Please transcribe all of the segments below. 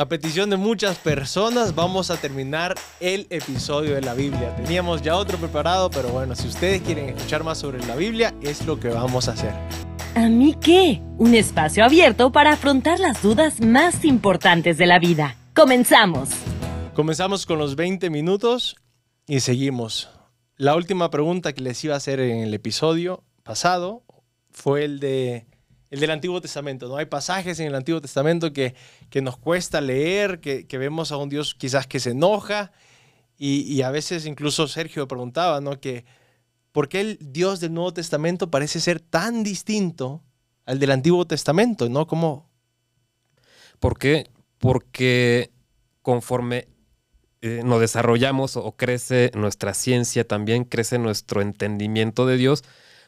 A petición de muchas personas vamos a terminar el episodio de la Biblia. Teníamos ya otro preparado, pero bueno, si ustedes quieren escuchar más sobre la Biblia, es lo que vamos a hacer. ¿A mí qué? Un espacio abierto para afrontar las dudas más importantes de la vida. Comenzamos. Comenzamos con los 20 minutos y seguimos. La última pregunta que les iba a hacer en el episodio pasado fue el de el del Antiguo Testamento. ¿no? Hay pasajes en el Antiguo Testamento que, que nos cuesta leer, que, que, vemos a un Dios quizás que se enoja. Y, a veces incluso Sergio preguntaba, ¿no? Que, ¿por qué el Dios del Nuevo Testamento parece ser tan distinto al del Antiguo Testamento? ¿no? ¿Cómo? ¿Por qué? Porque conforme eh, nos desarrollamos o crece nuestra ciencia también, crece nuestro entendimiento de Dios,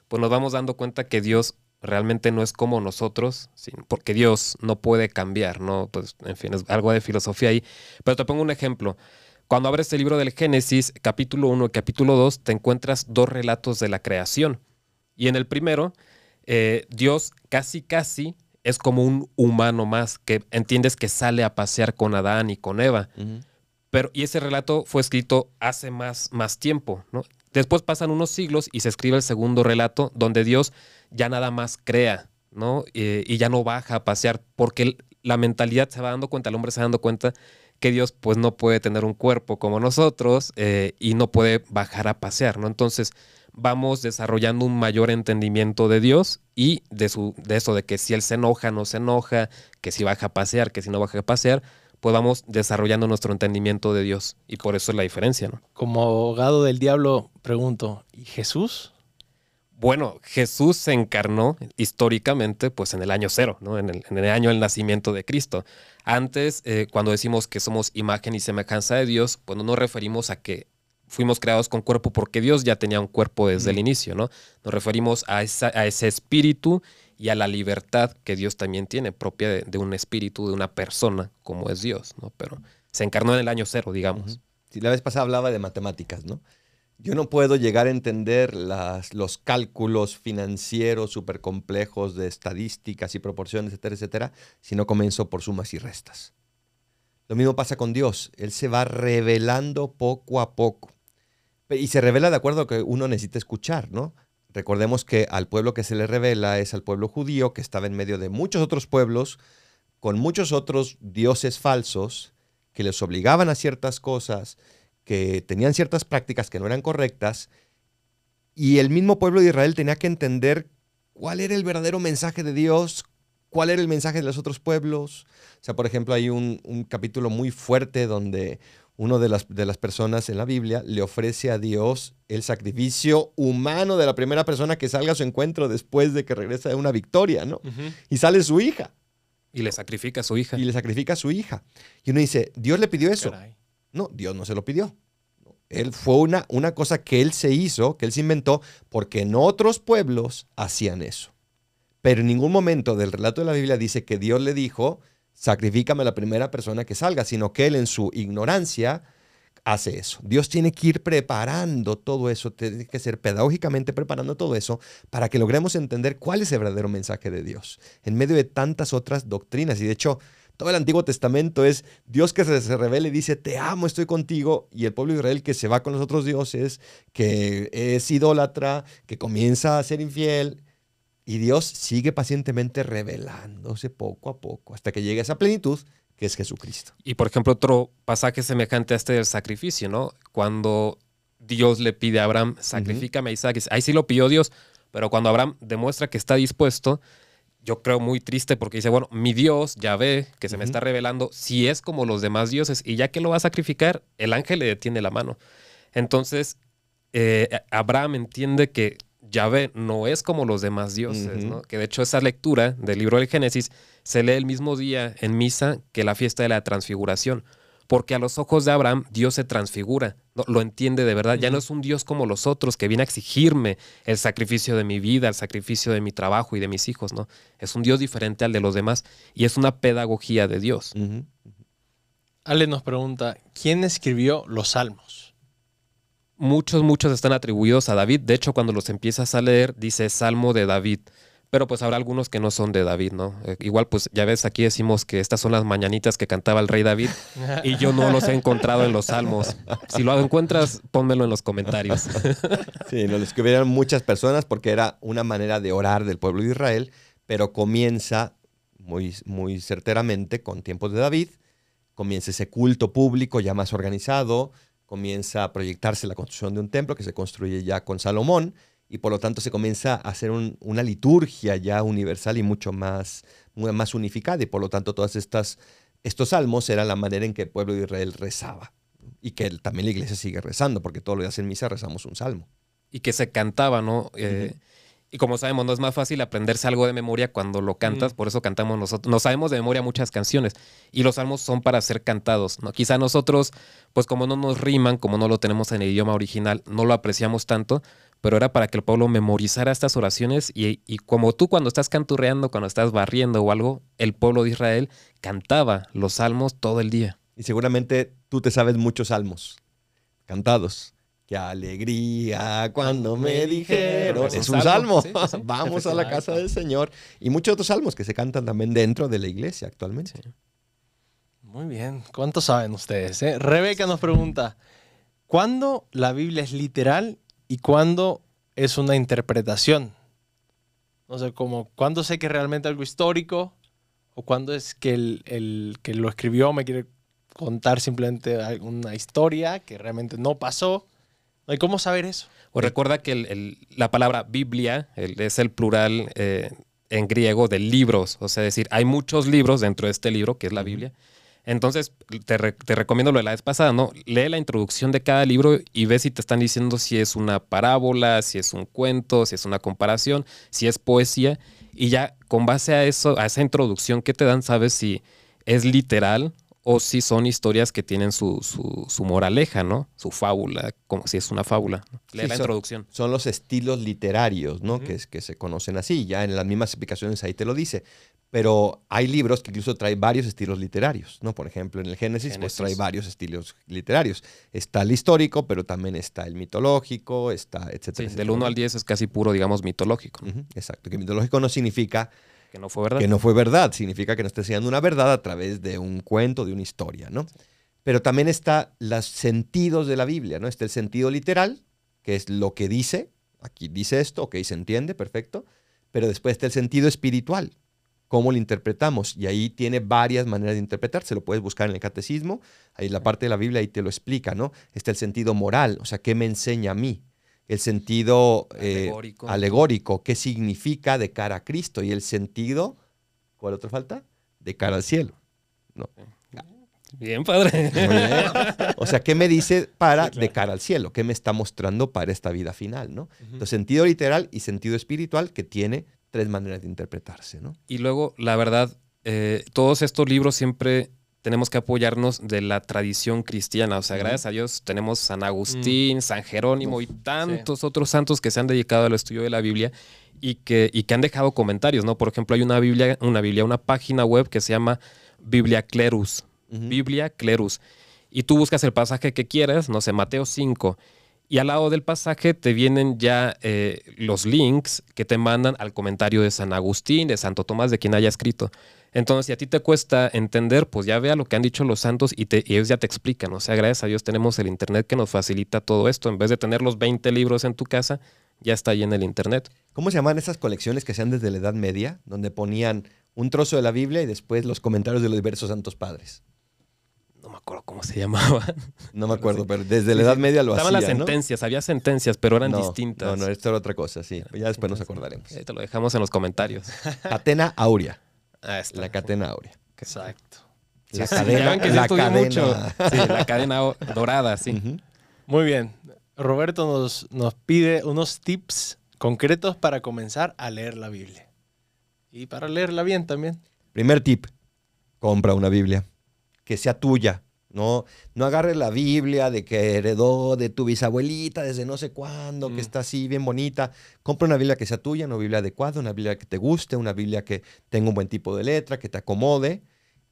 pues nos vamos dando cuenta que Dios realmente no es como nosotros, porque Dios no puede cambiar, ¿no? Pues, en fin, es algo de filosofía ahí. Pero te pongo un ejemplo. Cuando abres el libro del Génesis, capítulo 1 y capítulo 2, te encuentras dos relatos de la creación. Y en el primero, eh, Dios casi, casi es como un humano más, que entiendes que sale a pasear con Adán y con Eva. Pero, y ese relato fue escrito hace más, más tiempo, ¿no? Después pasan unos siglos y se escribe el segundo relato, donde Dios ya nada más crea, ¿no? Eh, y ya no baja a pasear, porque la mentalidad se va dando cuenta, el hombre se va dando cuenta que Dios pues no puede tener un cuerpo como nosotros eh, y no puede bajar a pasear, ¿no? Entonces vamos desarrollando un mayor entendimiento de Dios y de, su, de eso, de que si Él se enoja, no se enoja, que si baja a pasear, que si no baja a pasear, pues vamos desarrollando nuestro entendimiento de Dios. Y por eso es la diferencia, ¿no? Como abogado del diablo, pregunto, ¿y Jesús? Bueno, Jesús se encarnó históricamente pues en el año cero, ¿no? en, el, año del nacimiento de Cristo. Antes, eh, cuando decimos que somos imagen y semejanza de Dios, pues no nos referimos a que fuimos creados con cuerpo porque Dios ya tenía un cuerpo desde el inicio, ¿no? Nos referimos a, a ese espíritu y a la libertad que Dios también tiene, propia de, un espíritu, de una persona, como es Dios, ¿no? Pero se encarnó en el año cero, digamos. la vez pasada hablaba de matemáticas, ¿no? Yo no puedo llegar a entender las, los cálculos financieros súper complejos de estadísticas y proporciones, etcétera, etcétera, si no comienzo por sumas y restas. Lo mismo pasa con Dios. Él se va revelando poco a poco. Y se revela de acuerdo a que uno necesita escuchar, ¿no? Recordemos que al pueblo que se le revela es al pueblo judío, que estaba en medio de muchos otros pueblos, con muchos otros dioses falsos, que les obligaban a ciertas cosas, que tenían ciertas prácticas que no eran correctas, y el mismo pueblo de Israel tenía que entender cuál era el verdadero mensaje de Dios, cuál era el mensaje de los otros pueblos. O sea, por ejemplo, hay un, capítulo muy fuerte donde uno de las, de las personas en la Biblia le ofrece a Dios el sacrificio humano de la primera persona que salga a su encuentro después de que regresa de una victoria, ¿no? Y sale su hija. Y le sacrifica a su hija. Y le sacrifica a su hija. Y uno dice, ¿Dios le pidió eso? No, Dios no se lo pidió. Él fue una, una cosa que él se hizo, que él se inventó, porque en otros pueblos hacían eso. Pero en ningún momento del relato de la Biblia dice que Dios le dijo, sacrifícame a la primera persona que salga, sino que él en su ignorancia hace eso. Dios tiene que ir preparando todo eso, tiene que ser pedagógicamente preparando todo eso para que logremos entender cuál es el verdadero mensaje de Dios en medio de tantas otras doctrinas. Y de hecho, todo el Antiguo Testamento es Dios que se, revela y dice, te amo, estoy contigo, y el pueblo de Israel que se va con los otros dioses, que es idólatra, que comienza a ser infiel, y Dios sigue pacientemente revelándose poco a poco hasta que llegue a esa plenitud que es Jesucristo. Y por ejemplo, otro pasaje semejante a este del sacrificio, ¿no? Cuando Dios le pide a Abraham, sacrifícame a Isaac, ahí sí lo pidió Dios, pero cuando Abraham demuestra que está dispuesto, yo creo muy triste porque dice, bueno, mi Dios ya ve que se me está revelando, si es como los demás dioses, y ya que lo va a sacrificar, el ángel le detiene la mano. Entonces, eh, Abraham entiende que Yahvé no es como los demás dioses, ¿no? Que de hecho esa lectura del libro del Génesis se lee el mismo día en misa que la fiesta de la transfiguración, porque a los ojos de Abraham Dios se transfigura, ¿no? lo entiende de verdad, ya no es un Dios como los otros que viene a exigirme el sacrificio de mi vida, el sacrificio de mi trabajo y de mis hijos, ¿no? Es un Dios diferente al de los demás y es una pedagogía de Dios. Ale nos pregunta, ¿quién escribió los salmos? Muchos, muchos están atribuidos a David. De hecho, cuando los empiezas a leer, dice Salmo de David. Pero pues habrá algunos que no son de David, ¿no? Eh, igual pues ya ves, aquí decimos que estas son las mañanitas que cantaba el rey David y yo no los he encontrado en los salmos. Si lo encuentras, pónmelo en los comentarios. Sí, lo escribieron muchas personas porque era una manera de orar del pueblo de Israel, pero comienza muy, muy certeramente con tiempos de David, comienza ese culto público ya más organizado, comienza a proyectarse la construcción de un templo que se construye ya con Salomón y por lo tanto se comienza a hacer una liturgia ya universal y mucho más, más unificada y por lo tanto todas estas estos salmos eran la manera en que el pueblo de Israel rezaba y que también la iglesia sigue rezando porque todos los días en misa rezamos un salmo y que se cantaba, ¿no? Eh, y como sabemos, no es más fácil aprenderse algo de memoria cuando lo cantas, por eso cantamos nosotros. No sabemos de memoria muchas canciones y los salmos son para ser cantados, ¿no? Quizá nosotros, pues como no nos riman, como no lo tenemos en el idioma original, no lo apreciamos tanto, pero era para que el pueblo memorizara estas oraciones y, y como tú cuando estás canturreando, cuando estás barriendo o algo, el pueblo de Israel cantaba los salmos todo el día. Y seguramente tú te sabes muchos salmos cantados. Qué alegría cuando me dijeron. Es un salmo. Vamos a la casa del Señor. Y muchos otros salmos que se cantan también dentro de la iglesia actualmente. Muy bien. ¿Cuántos saben ustedes? Eh? Rebeca nos pregunta, ¿cuándo la Biblia es literal y cuándo es una interpretación? No sé, como, ¿cuándo sé que es realmente algo histórico? ¿O cuándo es que el, el que lo escribió me quiere contar simplemente una historia que realmente no pasó? ¿Y cómo saber eso? O recuerda que la palabra Biblia es el plural eh, en griego de libros. O sea, decir, hay muchos libros dentro de este libro, que es la Biblia. Entonces, te, recomiendo lo de la vez pasada, ¿no? Lee la introducción de cada libro y ve si te están diciendo si es una parábola, si es un cuento, si es una comparación, si es poesía. Y ya con base a eso, a esa introducción que te dan, sabes si es literal o si son historias que tienen su, su, moraleja, ¿no? Su fábula, como si es una fábula. Lee la introducción. Son los estilos literarios, ¿no? que, que se conocen así, ya en las mismas explicaciones ahí te lo dice. Pero hay libros que incluso traen varios estilos literarios, ¿no? Por ejemplo, en el Génesis, pues trae varios estilos literarios. Está el histórico, pero también está el mitológico, está, etcétera. del 1 al 10 es casi puro, digamos, mitológico. exacto, que mitológico no significa que no fue verdad. Que no fue verdad. Significa que nos está enseñando una verdad a través de un cuento, de una historia, ¿no? Pero también está los sentidos de la Biblia, ¿no? Está el sentido literal, que es lo que dice. Aquí dice esto, ok, se entiende, perfecto. Pero después está el sentido espiritual, cómo lo interpretamos. Y ahí tiene varias maneras de interpretarse. Lo puedes buscar en el catecismo. Ahí la parte de la Biblia ahí te lo explica, ¿no? Está el sentido moral, o sea, ¿qué me enseña a mí? El sentido eh, alegórico. qué significa de cara a Cristo y el sentido, ¿cuál otro falta? De cara al cielo. No. Bien, padre. O sea, ¿qué me dice para de cara al cielo? ¿Qué me está mostrando para esta vida final? ¿no? Entonces, sentido literal y sentido espiritual que tiene tres maneras de interpretarse. ¿no? Y luego, la verdad, eh, todos estos libros siempre tenemos que apoyarnos de la tradición cristiana. O sea, gracias a Dios tenemos San Agustín, mm. San Jerónimo y tantos otros santos que se han dedicado al estudio de la Biblia y que, y que han dejado comentarios, ¿no? Por ejemplo, hay una Biblia, una Biblia, una página web que se llama Biblia Clerus. Biblia Clerus. Y tú buscas el pasaje que quieras, no sé, Mateo 5. Y al lado del pasaje te vienen ya eh, los links que te mandan al comentario de San Agustín, de Santo Tomás, de quien haya escrito. Entonces, si a ti te cuesta entender, pues ya vea lo que han dicho los santos y, ellos ya te explican. O sea, gracias a Dios tenemos el Internet que nos facilita todo esto. En vez de tener los 20 libros en tu casa, ya está ahí en el Internet. ¿Cómo se llaman esas colecciones que sean desde la Edad Media, donde ponían un trozo de la Biblia y después los comentarios de los diversos santos padres? No me acuerdo cómo se llamaban. No me acuerdo, pero desde la Edad Media lo Estaban las sentencias, había sentencias, pero eran distintas. No, no, esto era otra cosa, sí. Ya después nos acordaremos. te lo dejamos en los comentarios. Atena Aurea. Ah, la cadena áurea. Exacto. La cadena, la cadena. Sí, la cadena dorada, sí. Muy bien. Roberto nos, nos pide unos tips concretos para comenzar a leer la Biblia. Y para leerla bien también. Primer tip, compra una Biblia. Que sea tuya. No, no agarres la Biblia de que heredó de tu bisabuelita desde no sé cuándo, que mm. está así bien bonita. Compra una Biblia que sea tuya, una Biblia adecuada, una Biblia que te guste, una Biblia que tenga un buen tipo de letra, que te acomode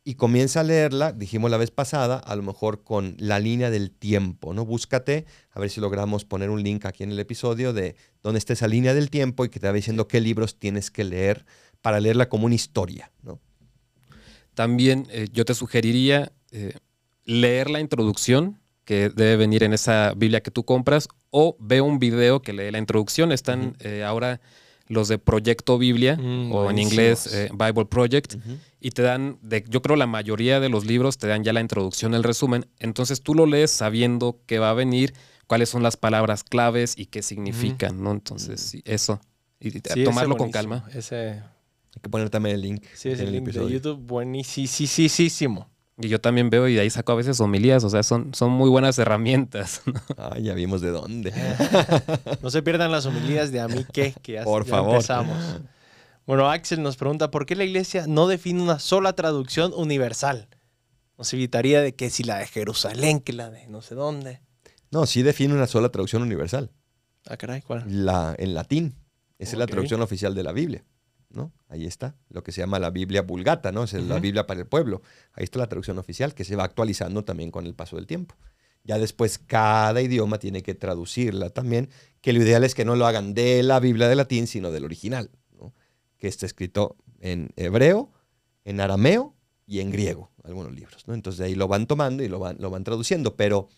y comienza a leerla, dijimos la vez pasada, a lo mejor con la línea del tiempo, ¿no? Búscate, a ver si logramos poner un link aquí en el episodio de dónde está esa línea del tiempo y que te va diciendo qué libros tienes que leer para leerla como una historia, ¿no? También eh, yo te sugeriría eh, leer la introducción que debe venir en esa Biblia que tú compras o ve un video que lee la introducción. Están eh, ahora los de Proyecto Biblia Mm, o en inglés eh, Bible Project y te dan, de, yo creo la mayoría de los libros te dan ya la introducción, el resumen. Entonces tú lo lees sabiendo qué va a venir, cuáles son las palabras claves y qué significan, ¿no? Entonces eso. Y Sí, tomarlo con calma. Ese, Hay que poner también el link. sí, ese en el link de. YouTube buenísimo. Y yo también veo y de ahí saco a veces homilías, o sea, son, son muy buenas herramientas. ¿no? Ah, ya vimos de dónde. No se pierdan las homilías de a mí qué, que ya, Por ya favor. empezamos. Bueno, Axel nos pregunta, ¿por qué la iglesia no define una sola traducción universal? Nos evitaría de que si la de Jerusalén, que la de no sé dónde. No, sí define una sola traducción universal. Ah, caray, ¿cuál? La, en latín. Esa es la traducción oficial de la Biblia. ¿No? Ahí está, lo que se llama la Biblia vulgata, ¿no? Es la. Biblia para el pueblo. Ahí está la traducción oficial que se va actualizando también con el paso del tiempo. Ya después cada idioma tiene que traducirla también, que lo ideal es que no lo hagan de la Biblia de latín, sino del original, ¿no? que está escrito en hebreo, en arameo y en griego, algunos libros. ¿no? Entonces de ahí lo van tomando y lo van, lo van traduciendo, pero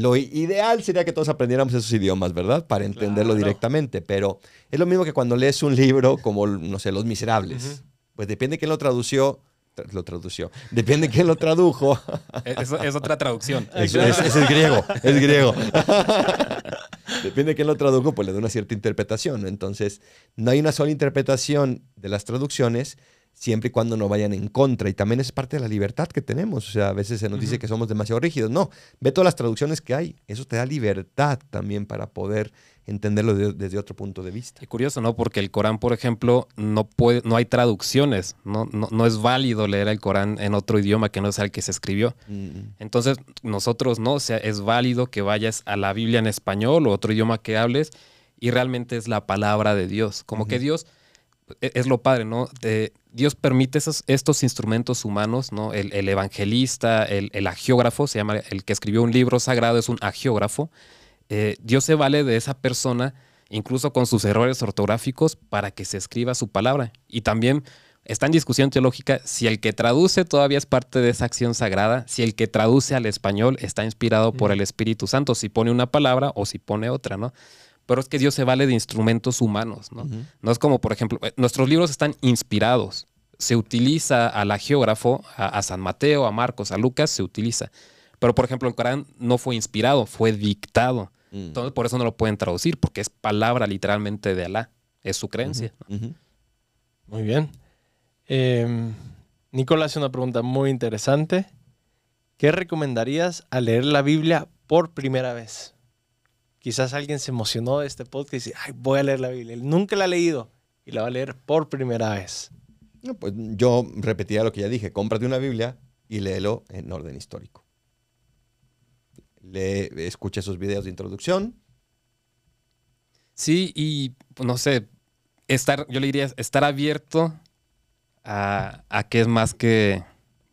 lo ideal sería que todos aprendiéramos esos idiomas, ¿verdad? Para entenderlo Claro. directamente, pero es lo mismo que cuando lees un libro como, no sé, Los Miserables. Pues depende de quién lo tradució, tra- lo tradució, depende de quién lo tradujo. es, es otra traducción. Es, es- es el griego, es griego. Depende de quién lo tradujo, pues le da una cierta interpretación. Entonces, no hay una sola interpretación de las traducciones siempre y cuando no vayan en contra. Y también es parte de la libertad que tenemos. O sea, a veces se nos dice que somos demasiado rígidos. No, ve todas las traducciones que hay. Eso te da libertad también para poder entenderlo de- desde otro punto de vista. Y curioso, ¿no? Porque el Corán, por ejemplo, no puede, no hay traducciones, ¿no? No, no es válido leer el Corán en otro idioma que no sea el que se escribió. Mm, Entonces, nosotros no, o sea, es válido que vayas a la Biblia en español o otro idioma que hables y realmente es la palabra de Dios. Como que. Dios es lo padre, ¿no? De- Dios permite esos, estos instrumentos humanos, ¿no? El, el evangelista, el, el agiógrafo, se llama el que escribió un libro sagrado, es un agiógrafo. Eh, Dios se vale de esa persona, incluso con sus errores ortográficos, para que se escriba su palabra. Y también está en discusión teológica si el que traduce todavía es parte de esa acción sagrada, si el que traduce al español está inspirado por el Espíritu Santo, si pone una palabra o si pone otra, ¿no? Pero es que Dios se vale de instrumentos humanos, ¿no? No es como, por ejemplo, eh, nuestros libros están inspirados. Se utiliza al agiógrafo, a, a San Mateo, a Marcos, a Lucas, se utiliza. Pero, por ejemplo, el Corán no fue inspirado, fue dictado. Mm. Entonces, por eso no lo pueden traducir, porque es palabra literalmente de Alá. Es su creencia. Muy bien. Eh, Nicolás hace una pregunta muy interesante. ¿Qué recomendarías al leer la Biblia por primera vez? Quizás alguien se emocionó de este podcast y dice, Ay, voy a leer la Biblia. Él nunca la ha leído y la va a leer por primera vez. No, pues yo repetiría lo que ya dije, cómprate una Biblia y léelo en orden histórico. Lee, escucha esos videos de introducción. Sí, y pues, no sé, estar, yo le diría, estar abierto a, a que es más que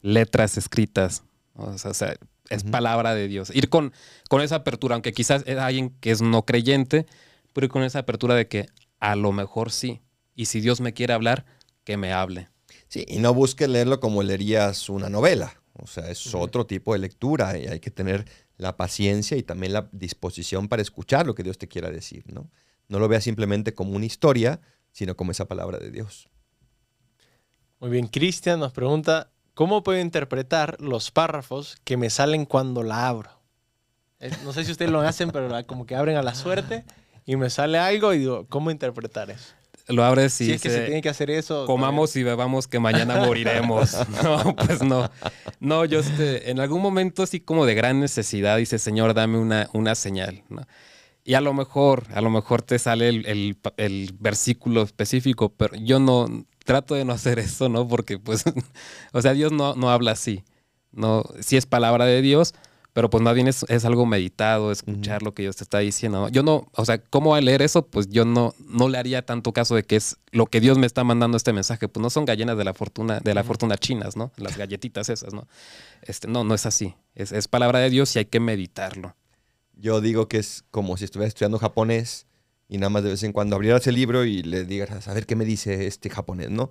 letras escritas. O sea, o sea, es palabra de Dios. Ir con, con esa apertura, aunque quizás es alguien que es no creyente, pero ir con esa apertura de que a lo mejor sí. Y si Dios me quiere hablar, que me hable. Sí, y no busques leerlo como leerías una novela. O sea, es otro tipo de lectura y hay que tener la paciencia y también la disposición para escuchar lo que Dios te quiera decir, ¿no? No lo veas simplemente como una historia, sino como esa palabra de Dios. Muy bien, Cristian nos pregunta, ¿cómo puedo interpretar los párrafos que me salen cuando la abro? No sé si ustedes lo hacen, pero como que abren a la suerte y me sale algo y digo, ¿cómo interpretar eso? Lo abres y si es que se dice, tiene que hacer eso. comamos y bebamos que mañana moriremos. No, pues no. No, yo este, en algún momento sí como de gran necesidad dice, Señor, dame una, una señal. ¿no? Y a lo mejor, a lo mejor te sale el, el el versículo específico, pero yo no, trato de no hacer eso, ¿no? Porque pues, o sea, Dios no, no habla así. No, sí es palabra de Dios, pero pues más bien es, es algo meditado, escuchar lo que Dios te está diciendo. Yo no, o sea, ¿cómo al leer eso? Pues yo no, no le haría tanto caso de que es lo que Dios me está mandando este mensaje. Pues no son gallinas de la fortuna, de la fortuna chinas, ¿no? Las galletitas esas, ¿no? Este, no, no es así. Es, es palabra de Dios y hay que meditarlo. Yo digo que es como si estuvieras estudiando japonés y nada más de vez en cuando abrieras el libro y le digas, a ver qué me dice este japonés, ¿no?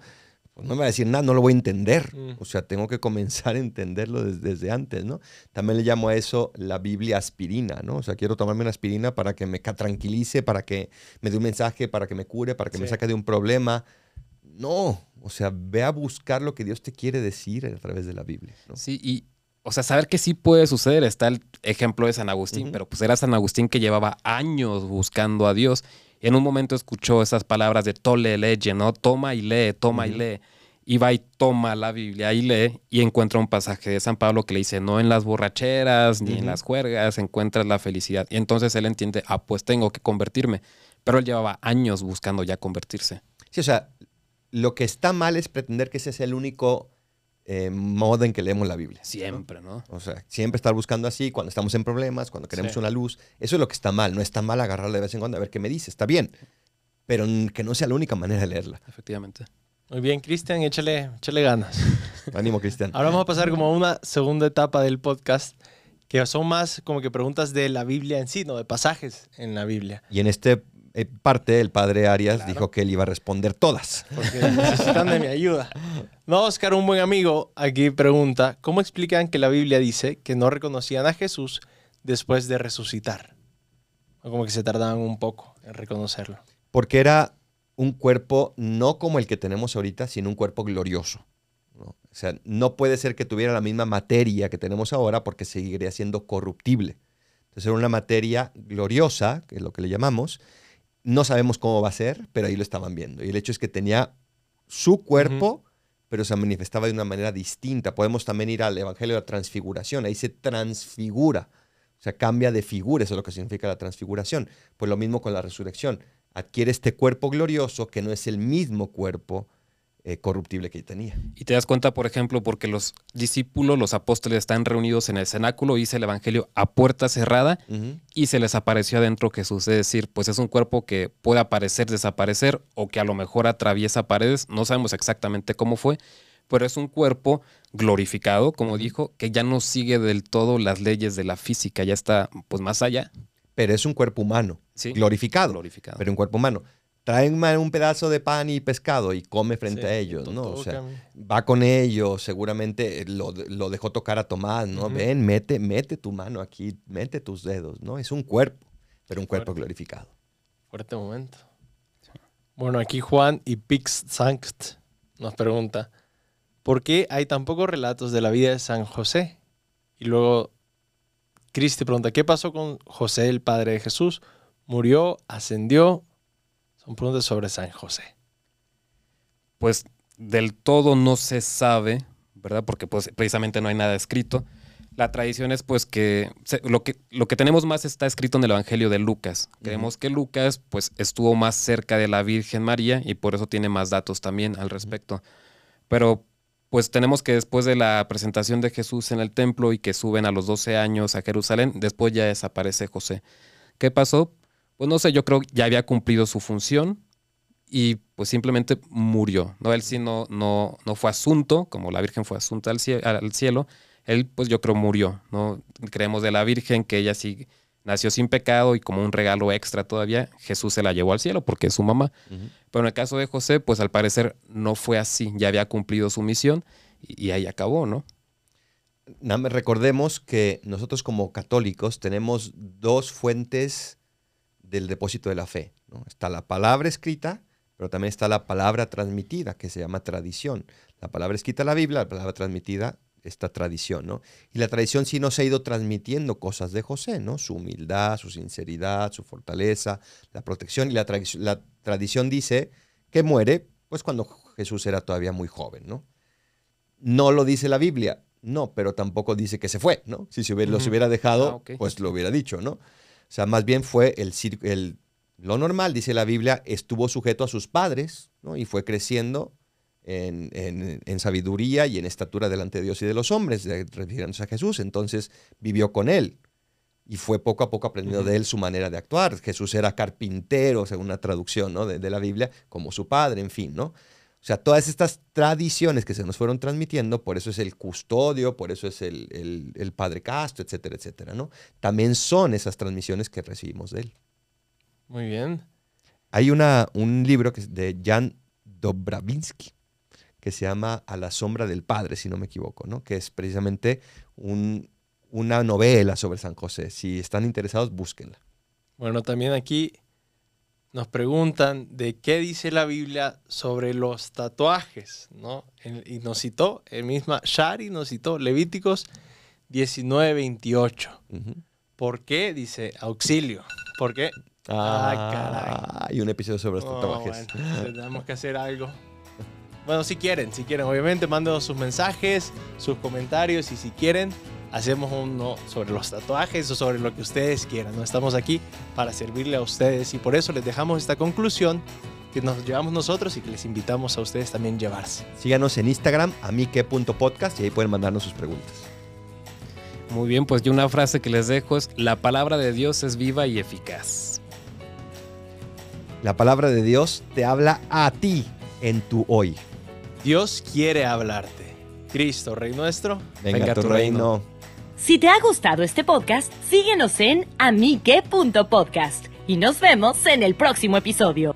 Pues no me va a decir nada, no lo voy a entender. Mm. O sea, tengo que comenzar a entenderlo des- desde, antes, ¿no? También le llamo a eso la Biblia aspirina, ¿no? O sea, quiero tomarme una aspirina para que me tranquilice, para que me dé un mensaje, para que me cure, para que me Sí. saque de un problema. No, o sea, ve a buscar lo que Dios te quiere decir a través de la Biblia, ¿no? Sí, y, o sea, saber que sí puede suceder. Está el ejemplo de San Agustín, pero pues era San Agustín que llevaba años buscando a Dios. Y en un momento escuchó esas palabras de tole leye, ¿no? Toma y lee, toma y lee. Y va y toma la Biblia y lee y encuentra un pasaje de San Pablo que le dice, no en las borracheras ni en las juergas encuentras la felicidad. Y entonces él entiende, ah, pues tengo que convertirme. Pero él llevaba años buscando ya convertirse. Sí, o sea, lo que está mal es pretender que ese es el único eh, modo en que leemos la Biblia. Siempre, ¿no? O sea, siempre estar buscando así cuando estamos en problemas, cuando queremos Sí. una luz. Eso es lo que está mal. No está mal agarrarla de vez en cuando a ver qué me dice. Está bien. Pero que no sea la única manera de leerla. Efectivamente. Muy bien, Cristian, échale, échale ganas. Ánimo, Cristian. Ahora vamos a pasar como a una segunda etapa del podcast, que son más como que preguntas de la Biblia en sí, no de pasajes en la Biblia. Y en esta parte, el padre Arias Claro. dijo que él iba a responder todas. porque necesitan de mi ayuda. No, Oscar, un buen amigo, aquí pregunta, ¿cómo explican que la Biblia dice que no reconocían a Jesús después de resucitar? O como que se tardaban un poco en reconocerlo. Porque era un cuerpo no como el que tenemos ahorita, sino un cuerpo glorioso. ¿no? O sea, no puede ser que tuviera la misma materia que tenemos ahora porque seguiría siendo corruptible. Entonces era una materia gloriosa, que es lo que le llamamos. No sabemos cómo va a ser, pero ahí lo estaban viendo. Y el hecho es que tenía su cuerpo, pero se manifestaba de una manera distinta. Podemos también ir al Evangelio de la Transfiguración. Ahí se transfigura. O sea, cambia de figura. Eso es lo que significa la transfiguración. Pues lo mismo con la resurrección. Adquiere este cuerpo glorioso que no es el mismo cuerpo eh, corruptible que tenía. Y te das cuenta, por ejemplo, porque los discípulos, los apóstoles están reunidos en el cenáculo, dice el Evangelio, a puerta cerrada, y se les apareció adentro Jesús. Es decir, pues es un cuerpo que puede aparecer, desaparecer, o que a lo mejor atraviesa paredes, no sabemos exactamente cómo fue, pero es un cuerpo glorificado, como dijo, que ya no sigue del todo las leyes de la física, ya está pues más allá. Pero es un cuerpo humano, Sí. glorificado, Glorificado. pero un cuerpo humano. Traen un pedazo de pan y pescado y come frente Sí, a ellos, ¿no? O sea, va con ellos, seguramente lo, lo dejó tocar a Tomás, ¿no? Ven, mete, mete tu mano aquí, mete tus dedos, ¿no? Es un cuerpo, pero un cuerpo Fuerte. glorificado. Fuerte momento. Bueno, aquí Juan y Pix Sankt nos pregunta, ¿por qué hay tan pocos relatos de la vida de San José? Y luego Cristi pregunta, ¿qué pasó con José, el padre de Jesús? ¿Murió? ¿Ascendió? Son preguntas sobre San José. pues del todo no se sabe, ¿verdad? Porque pues precisamente no hay nada escrito. La tradición es pues que se- lo que lo que tenemos más está escrito en el Evangelio de Lucas. Creemos que Lucas pues estuvo más cerca de la Virgen María y por eso tiene más datos también al respecto. Pero pues tenemos que después de la presentación de Jesús en el templo y que suben a los 12 años a Jerusalén, después ya desaparece José. ¿Qué pasó? Pues no sé, yo creo que ya había cumplido su función, y pues simplemente murió. ¿no? Él sí no, no, no fue asunto, como la Virgen fue asunta al, cie- al cielo. Él, pues yo creo, murió. ¿no? Creemos de la Virgen que ella sí nació sin pecado y como un regalo extra todavía, Jesús se la llevó al cielo porque es su mamá. Pero en el caso de José, pues al parecer no fue así. Ya había cumplido su misión y, y ahí acabó, ¿no? Recordemos que nosotros como católicos tenemos dos fuentes del depósito de la fe. ¿no? Está la palabra escrita, pero también está la palabra transmitida, que se llama tradición. La palabra escrita la Biblia, la palabra transmitida esta tradición, ¿no? Y la tradición sí nos ha ido transmitiendo cosas de José, ¿no? Su humildad, su sinceridad, su fortaleza, la protección. Y la, tradi- la tradición dice que muere, pues cuando Jesús era todavía muy joven, ¿no? No lo dice la Biblia, no, pero tampoco dice que se fue, ¿no? Si se hubiera, los Ujú. hubiera dejado, Ah, pues lo hubiera dicho, ¿no? O sea, más bien fue el, lo normal, dice la Biblia, estuvo sujeto a sus padres, ¿no? Y fue creciendo en, en- en sabiduría y en estatura delante de Dios y de los hombres, refiriéndose a Jesús. Entonces vivió con él y fue poco a poco aprendiendo de él su manera de actuar. Jesús era carpintero, según una traducción ¿no? de, de la Biblia, como su padre, en fin, ¿no? O sea, todas estas tradiciones que se nos fueron transmitiendo, por eso es el custodio, por eso es el, el- el padre casto, etcétera, etcétera, ¿no? También son esas transmisiones que recibimos de él. Muy bien. Hay una, un libro que es de Jan Dobravinsky que se llama A la sombra del Padre, si no me equivoco, ¿no? que es precisamente un- una novela sobre San José. Si están interesados, búsquenla. Bueno, también aquí nos preguntan de qué dice la Biblia sobre los tatuajes, ¿no? Y nos citó, el misma Shari nos citó Levíticos 19, 28. Ujú. ¿Por qué? Dice auxilio. ¿Por qué? Ah, caray. Hay un episodio sobre los Oh, tatuajes. bueno, tenemos que hacer algo. Bueno, si quieren, si quieren, obviamente mándenos sus mensajes, sus comentarios y si quieren, hacemos uno sobre los tatuajes o sobre lo que ustedes quieran. No estamos aquí para servirle a ustedes y por eso les dejamos esta conclusión que nos llevamos nosotros y que les invitamos a ustedes también llevarse. Síganos en Instagram, amique.podcast y ahí pueden mandarnos sus preguntas. Muy bien, pues yo una frase que les dejo es, la palabra de Dios es viva y eficaz. La palabra de Dios te habla a ti en tu hoy. Dios quiere hablarte. Cristo, Rey nuestro. Venga, tu reino. Si te ha gustado este podcast, síguenos en amique.podcast y nos vemos en el próximo episodio.